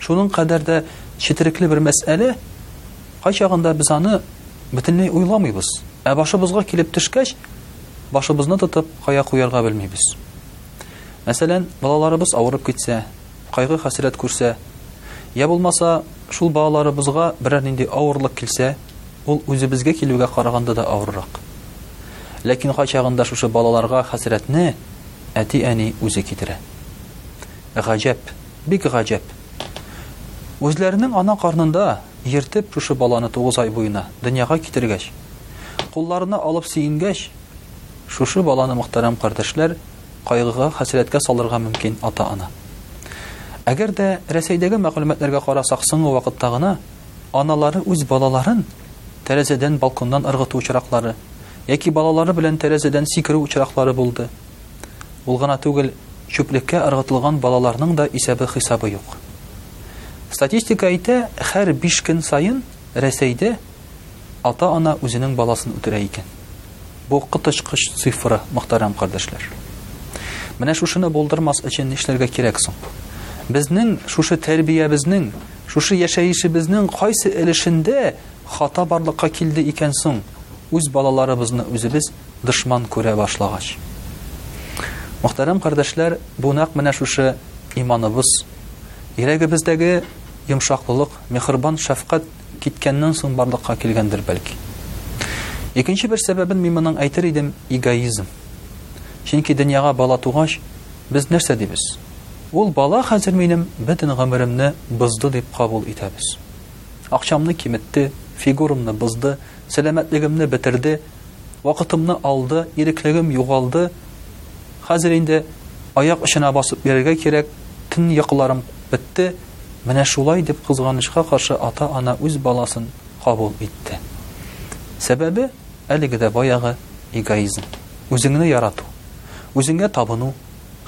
Шуның кадәр дә четерекле бер мәсьәлә, кайчагында без аны бөтенләй уйламыйбыз. Ә башыбызга килеп төшкәч, башыбызны тотып, кая куярга белмибез. Мәсәлән, балаларыбыз авырып китсә, кайгы хәсрәт күрсә, я булмаса, шул балаларыбызга берәр нинди авырлык килсә, ул үзебезгә килүгә караганда да авыррак. Ләкин кайчагында шушы балаларга хәсрәтне әти-әни үзе китерә. Гаҗәп, бик гаҗәп. Үзләренең ана карнында йөртеп шушы баланы тугыз ай буена дөньяга китергәч, кулларына алып сөенгәч, шушы баланы мөхтәрәм кардәшләр кайгыга, хәсрәткә салырга мөмкин ата-ана. Әгәр дә Рәсәйдәге мәгълүматларга карасак, соңгы вакытта гына аналары үз балаларын тәрәзәдән, балконнан ыргыту очраклары яки балалары белән тәрәзәдән сикерү очраклары булды. Ул гына түгел, чүплеккә ыргытылган балаларның да исәбе-хисабы юк. Статистика әйтә, һәр биш көн саен Рәсәйдә ата-ана үзенең баласын үтерә икән. Бу коточкыч цифра, мөхтәрәм кардәшләр. Менә шушыны булдырмас өчен нишләргә кирәк соң? Безнең шушы тәрбиябезнең, шушы яшәешебезнең кайсы өлешендә хата барлыкка килде икән соң? Үз балаларыбызны үзебез дошман күрә башлагач. Мөхтәрәм кардәшләр, бу нәкъ менә шушы иманыбыз, йөрәгебездәге йомшаклылык, мехрибан шәфкать киткәннән соң барлыкка килгәндер бәлки. Икенче бер сәбәбен мин моның әйтер идем, эгоизм. Чөнки дөньяга бала тугач, без нәрсә дибез? Ул бала хәзер минем бөтен гомеремне бозды дип кабул итәбез. Акчамны киметте, фигурамны бозды, сәламәтлегемне бетерде, Вакытымны алды, иреклегем югалды. Хәзер инде аяк очына басып йөрергә кирәк, төн йокыларым бетте. Менә шулай дип кызганычка каршы ата-ана үз баласын кабул итте. Сәбәбе, әлеге дә баягы эгоизм. Үзеңне ярату, үзеңә табыну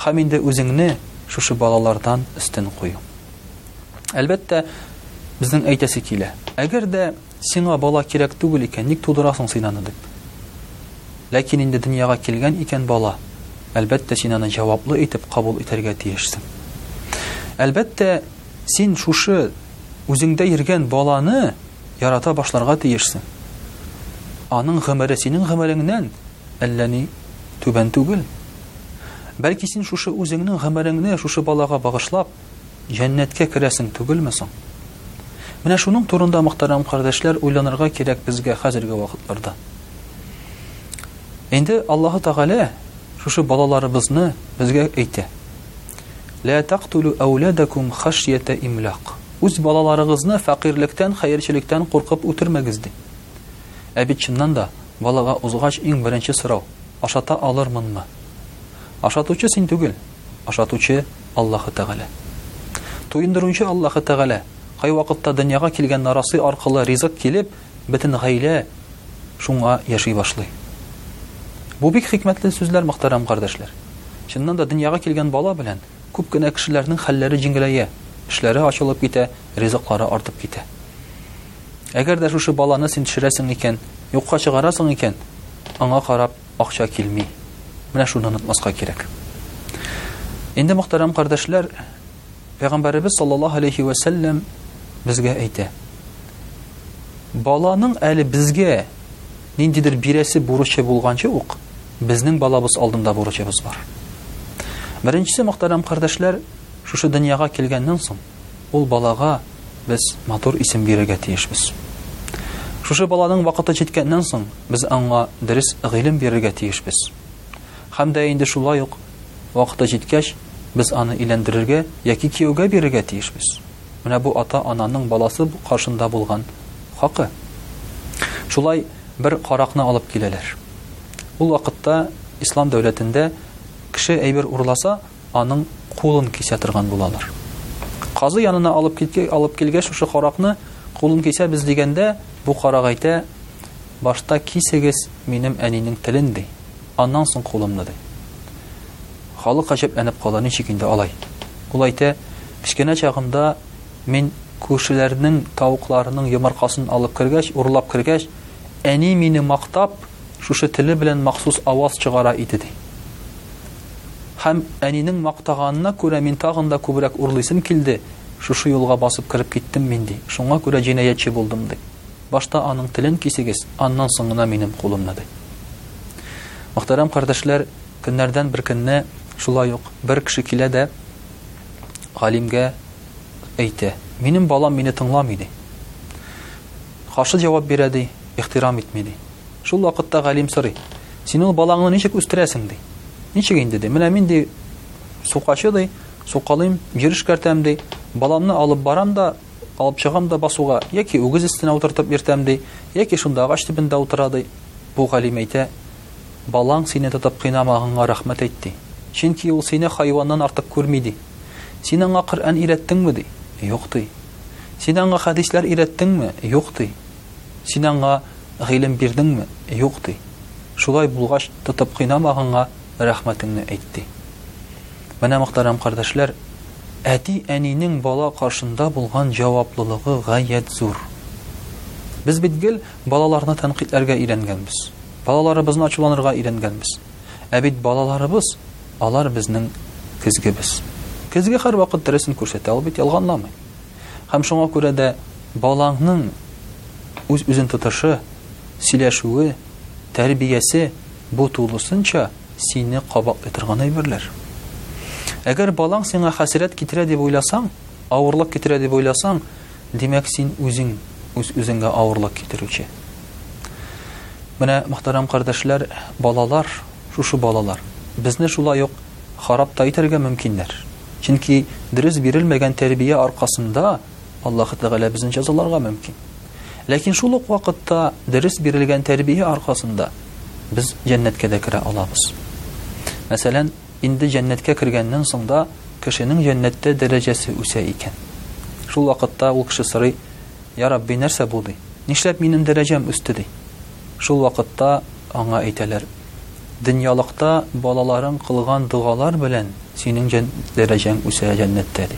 һәм инде үзеңне шушы балалардан өстен кую. Әлбәттә, безнең әйтәсе килә, әгәр дә Сиңа бала кирәк түгел икән, ник тудырасың син аны? дип. Ләкин инде дөньяга килгән икән бала, әлбәттә, син аны җаваплы итеп кабул итәргә тиешсең. Әлбәттә, син шушы үзеңдә йөргән баланы ярата башларга тиешсең. Аның гомере синең гомереңнән әллә ни түбән түгел. Бәлки син шушы үзеңнең гомереңне шушы балага багышлап, Җәннәткә керәсең түгелме соң? Менә шуның турында, мөхтәрәм кардәшләр, уйланырга кирәк безгә хәзерге вакытларда. Инде Аллаһы Тәгалә шушы балаларыбызны безгә әйтә. Лә тактулу әүләдәкум хашьята имлак. Үз балаларыгызны фәкыйрьлектән, хәерчелектән куркып үтермәгез ди. Ә бит чыннан да, балага узгач иң беренче сорау, ашата алырмынмы? Ашатучы син түгел. ашатучы, Аллаһы Тәгалә. Туендыручы, Аллаһы Тәгалә. Кайвакытта дөньяга килгән нарасый аркылы ризык килеп, бөтен гаилә шуңа яши башлый. Бу бик хикмәтле сүзләр, мөхтәрәм кардәшләр. Чыннан да, дөньяга килгән бала белән күп кенә кешеләрнең хәлләре җиңеләя, эшләре ачылып китә, ризыклары артып китә. Әгәр дә шушы баланы син төшерәсең икән, юкка чыгарасың икән, аңа карап, акча килми. Менә шуны онытмаска кирәк. Инде мөхтәрәм кардәшләр, Пәйгамбәребез саллаллаһу алейхи ва сәлләм безгә әйтә. Баланың әле безгә ниндидер бирәсе бурычы булганчы ук, безнең балабыз алдында бурычыбыз бар. Беренчесе мөхтәрәм кардәшләр, шушы дөньяга килгәннән соң, Ул балага без матур исем бирергә тиешбез. Шушы баланың вакыты җиткәннән соң, без аңа дөрес гыйлем бирергә тиешбез. Хәм дә инде шулай ук вакыты җиткәч, без аны иләндерергә яки кияүгә бирергә тиешбез. Менә бу ата-ананың баласы каршында булган хакы. Шулай бер каракны алып киләләр. Ул вакытта ислам дәүләтендә кеше әйбер урласа, аның кулын кисә торган булалар. Казый янына алып китке алып килгәч шушы каракны кулын кисәбез дигәндә, бу карак әйтә, башта кисегез минем әнинең телен ди, аннан соң кулымны ди. Халык гаҗәпләнеп кала, ничек инде алай? Ул әйтә, кечкенә чагымда мин күршеләрнең тавыкларының йомыркасын алып кергәч, урлап кергәч, әни мине мактап, шушы теле белән махсус аваз чыгара иде ди. Һәм әнинең мактаганына күрә мин тагын да күбрәк урлыйсым килде, шушы юлга басып кереп киттем мин, ди. Шуңа күрә җинаятьче булдым, ди. Башта аның телен кисегез, аннан соң гына минем кулымны, ди. Мөхтәрәм кардәшләр, көннәрдән бер көнне шулай ук бер кеше килә дә галимгә әйтә, Минем балам мине тыңламый, ди. Каршы җавап бирә, ди, ихтирам итми, ди. Шул вакытта галим сорый, Син ул балаңны ничек үстерәсең, ди. Ничек инде, ди, менә мин, ди, сукачы, ди, сукалыйм, җир эшкәртәм, ди, баламны алып барам да, алып чыгам да басуга, яки үгез өстенә утыртып йөртәм, ди, яки шунда агач төбендә утыра, ди. Бу галим әйтә, Балаң сине тотып кыйнамаганга рәхмәт әйт, ди. Чөнки ул сине хайваннан артык күрми, ди. Син аңа Коръән өйрәттеңме, ди. Юк, ди. Син аңа хәдисләр өйрәттеңме? Юк, ди. Син аңа гыйлем бирдеңме? Юк, ди. Шулай булгач, тотып кыйнамаганга рәхмәтеңне әйт, ди. Менә, мөхтәрәм кардәшләр, әти-әнинең бала каршында булган җаваплылыгы гаять зур. Без бит гел балаларны тәнкыйтьләргә өйрәнгәнбез. Балаларыбызны ачуланырга өйрәнгәнбез. Ә бит балаларыбыз, алар безнең көзгебез. Көзге һәрвакыт дөресен күрсәтә, ул бит ялганламый. Һәм шуңа күрә дә балаңның үз-үзен тотышы, сөйләшүе, тәрбиясе бу тулысынча сине кабатлый торган әйберләр. Әгәр балаң сиңа хәсрәт китерә дип уйласаң, авырлык китерә дип уйласаң, Димәк, син үзең үз-үзеңә авырлык китерүче. Менә, мөхтәрәм кардәшләр, балалар, шушы балалар, безне шулай ук харап та итәргә мөмкиннәр. Чөнки дөрес бирелмәгән тәрбия аркасында Аллаһ Тәгалә безне җәзаларга мөмкин. Ләкин шул ук вакытта дөрес бирелгән тәрбия аркасында без җәннәткә дә керә алабыз. Мәсәлән, Инде җәннәткә кергәннән соң да кешенең җәннәттә дәрәҗәсе үсә икән. Шул вакытта ул кеше сорый, Я Рабби, нәрсә бу, ди? Нишләп минем дәрәҗәм үсте, ди? Шул вакытта аңа әйтәләр, Дөньялыкта балаларың кылган догалар белән синең җән дәрәҗәң үсә җәннәттә, ди.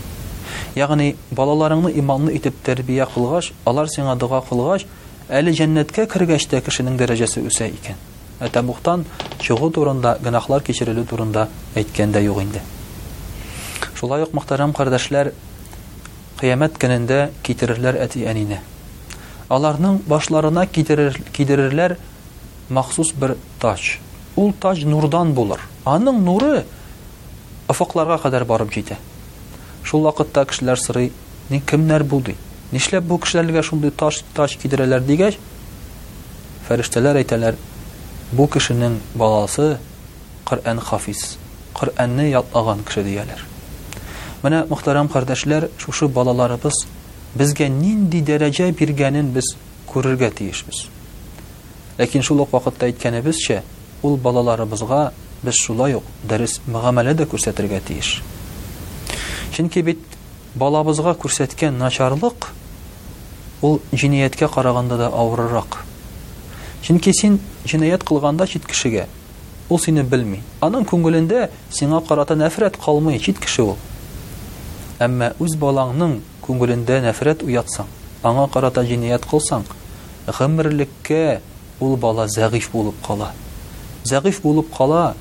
Ягъни, балаларыңны иманлы итеп тәрбия кылгач, алар сиңа дога кылгач, әле җәннәткә кергәч тә кешенең дәрәҗәсе үсә икән. Ә тәмугтан чыгу турында, гөнаһлар кичерелү турында әйткән дә юк инде. Шулай ук, мөхтәрәм кардәшләр, Кыямәт көнендә китерерләр әти-әнине. Аларның башларына кидерерләр махсус бер таҗ. Ул таҗ нурдан булыр. Аның нуры офыкларга кадәр барып җитә. Шул вакытта кешеләр сорый, Ни, кемнәр бу, ди. Нишләп бу кешеләргә шундый таҗ кидерәләр, дигәч, Фәрештәләр әйтәләр, Бу кешенең баласы Коръән хафиз, Коръәнне ятлаган кеше, дияләр. Менә, мөхтәрәм кардәшләр, шушы балаларыбыз безгә нинди дәрәҗә биргәнен без күрергә тиешбез. Ләкин шул ук вакытта әйткәнебезчә, ул балаларыбызга без шулай ук дөрес мөгамәлә дә күрсәтергә тиеш. Чөнки бит Балабызга күрсәткән начарлык ул җинаяткә караганда да авырырак. Чөнки син җинаять кылганда чит кешегә, ул сине белми. Аның күңелендә сиңа карата нәфрәт калмый, чит кеше ул. Әмма үз балаңның күңелендә нәфрәт уятсаң, аңа карата җинаять кылсаң, гомерлеккә ул бала зәгыйфь булып кала. Зәгыйфь булып кала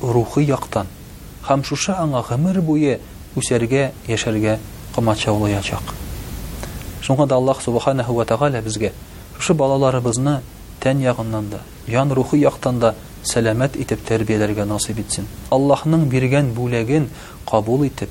рухи яктан. һәм шушы аңа гомер буе үсәргә, яшәргә комачаулаячак. Шуңа да Аллаһ Субханаһу вә Тәгалә безгә шушы балаларыбызны тән ягыннан да, җан рухи яктан да сәламәт итеп тәрбияләргә насыйп итсен. Аллаһның биргән бүләген кабул итеп,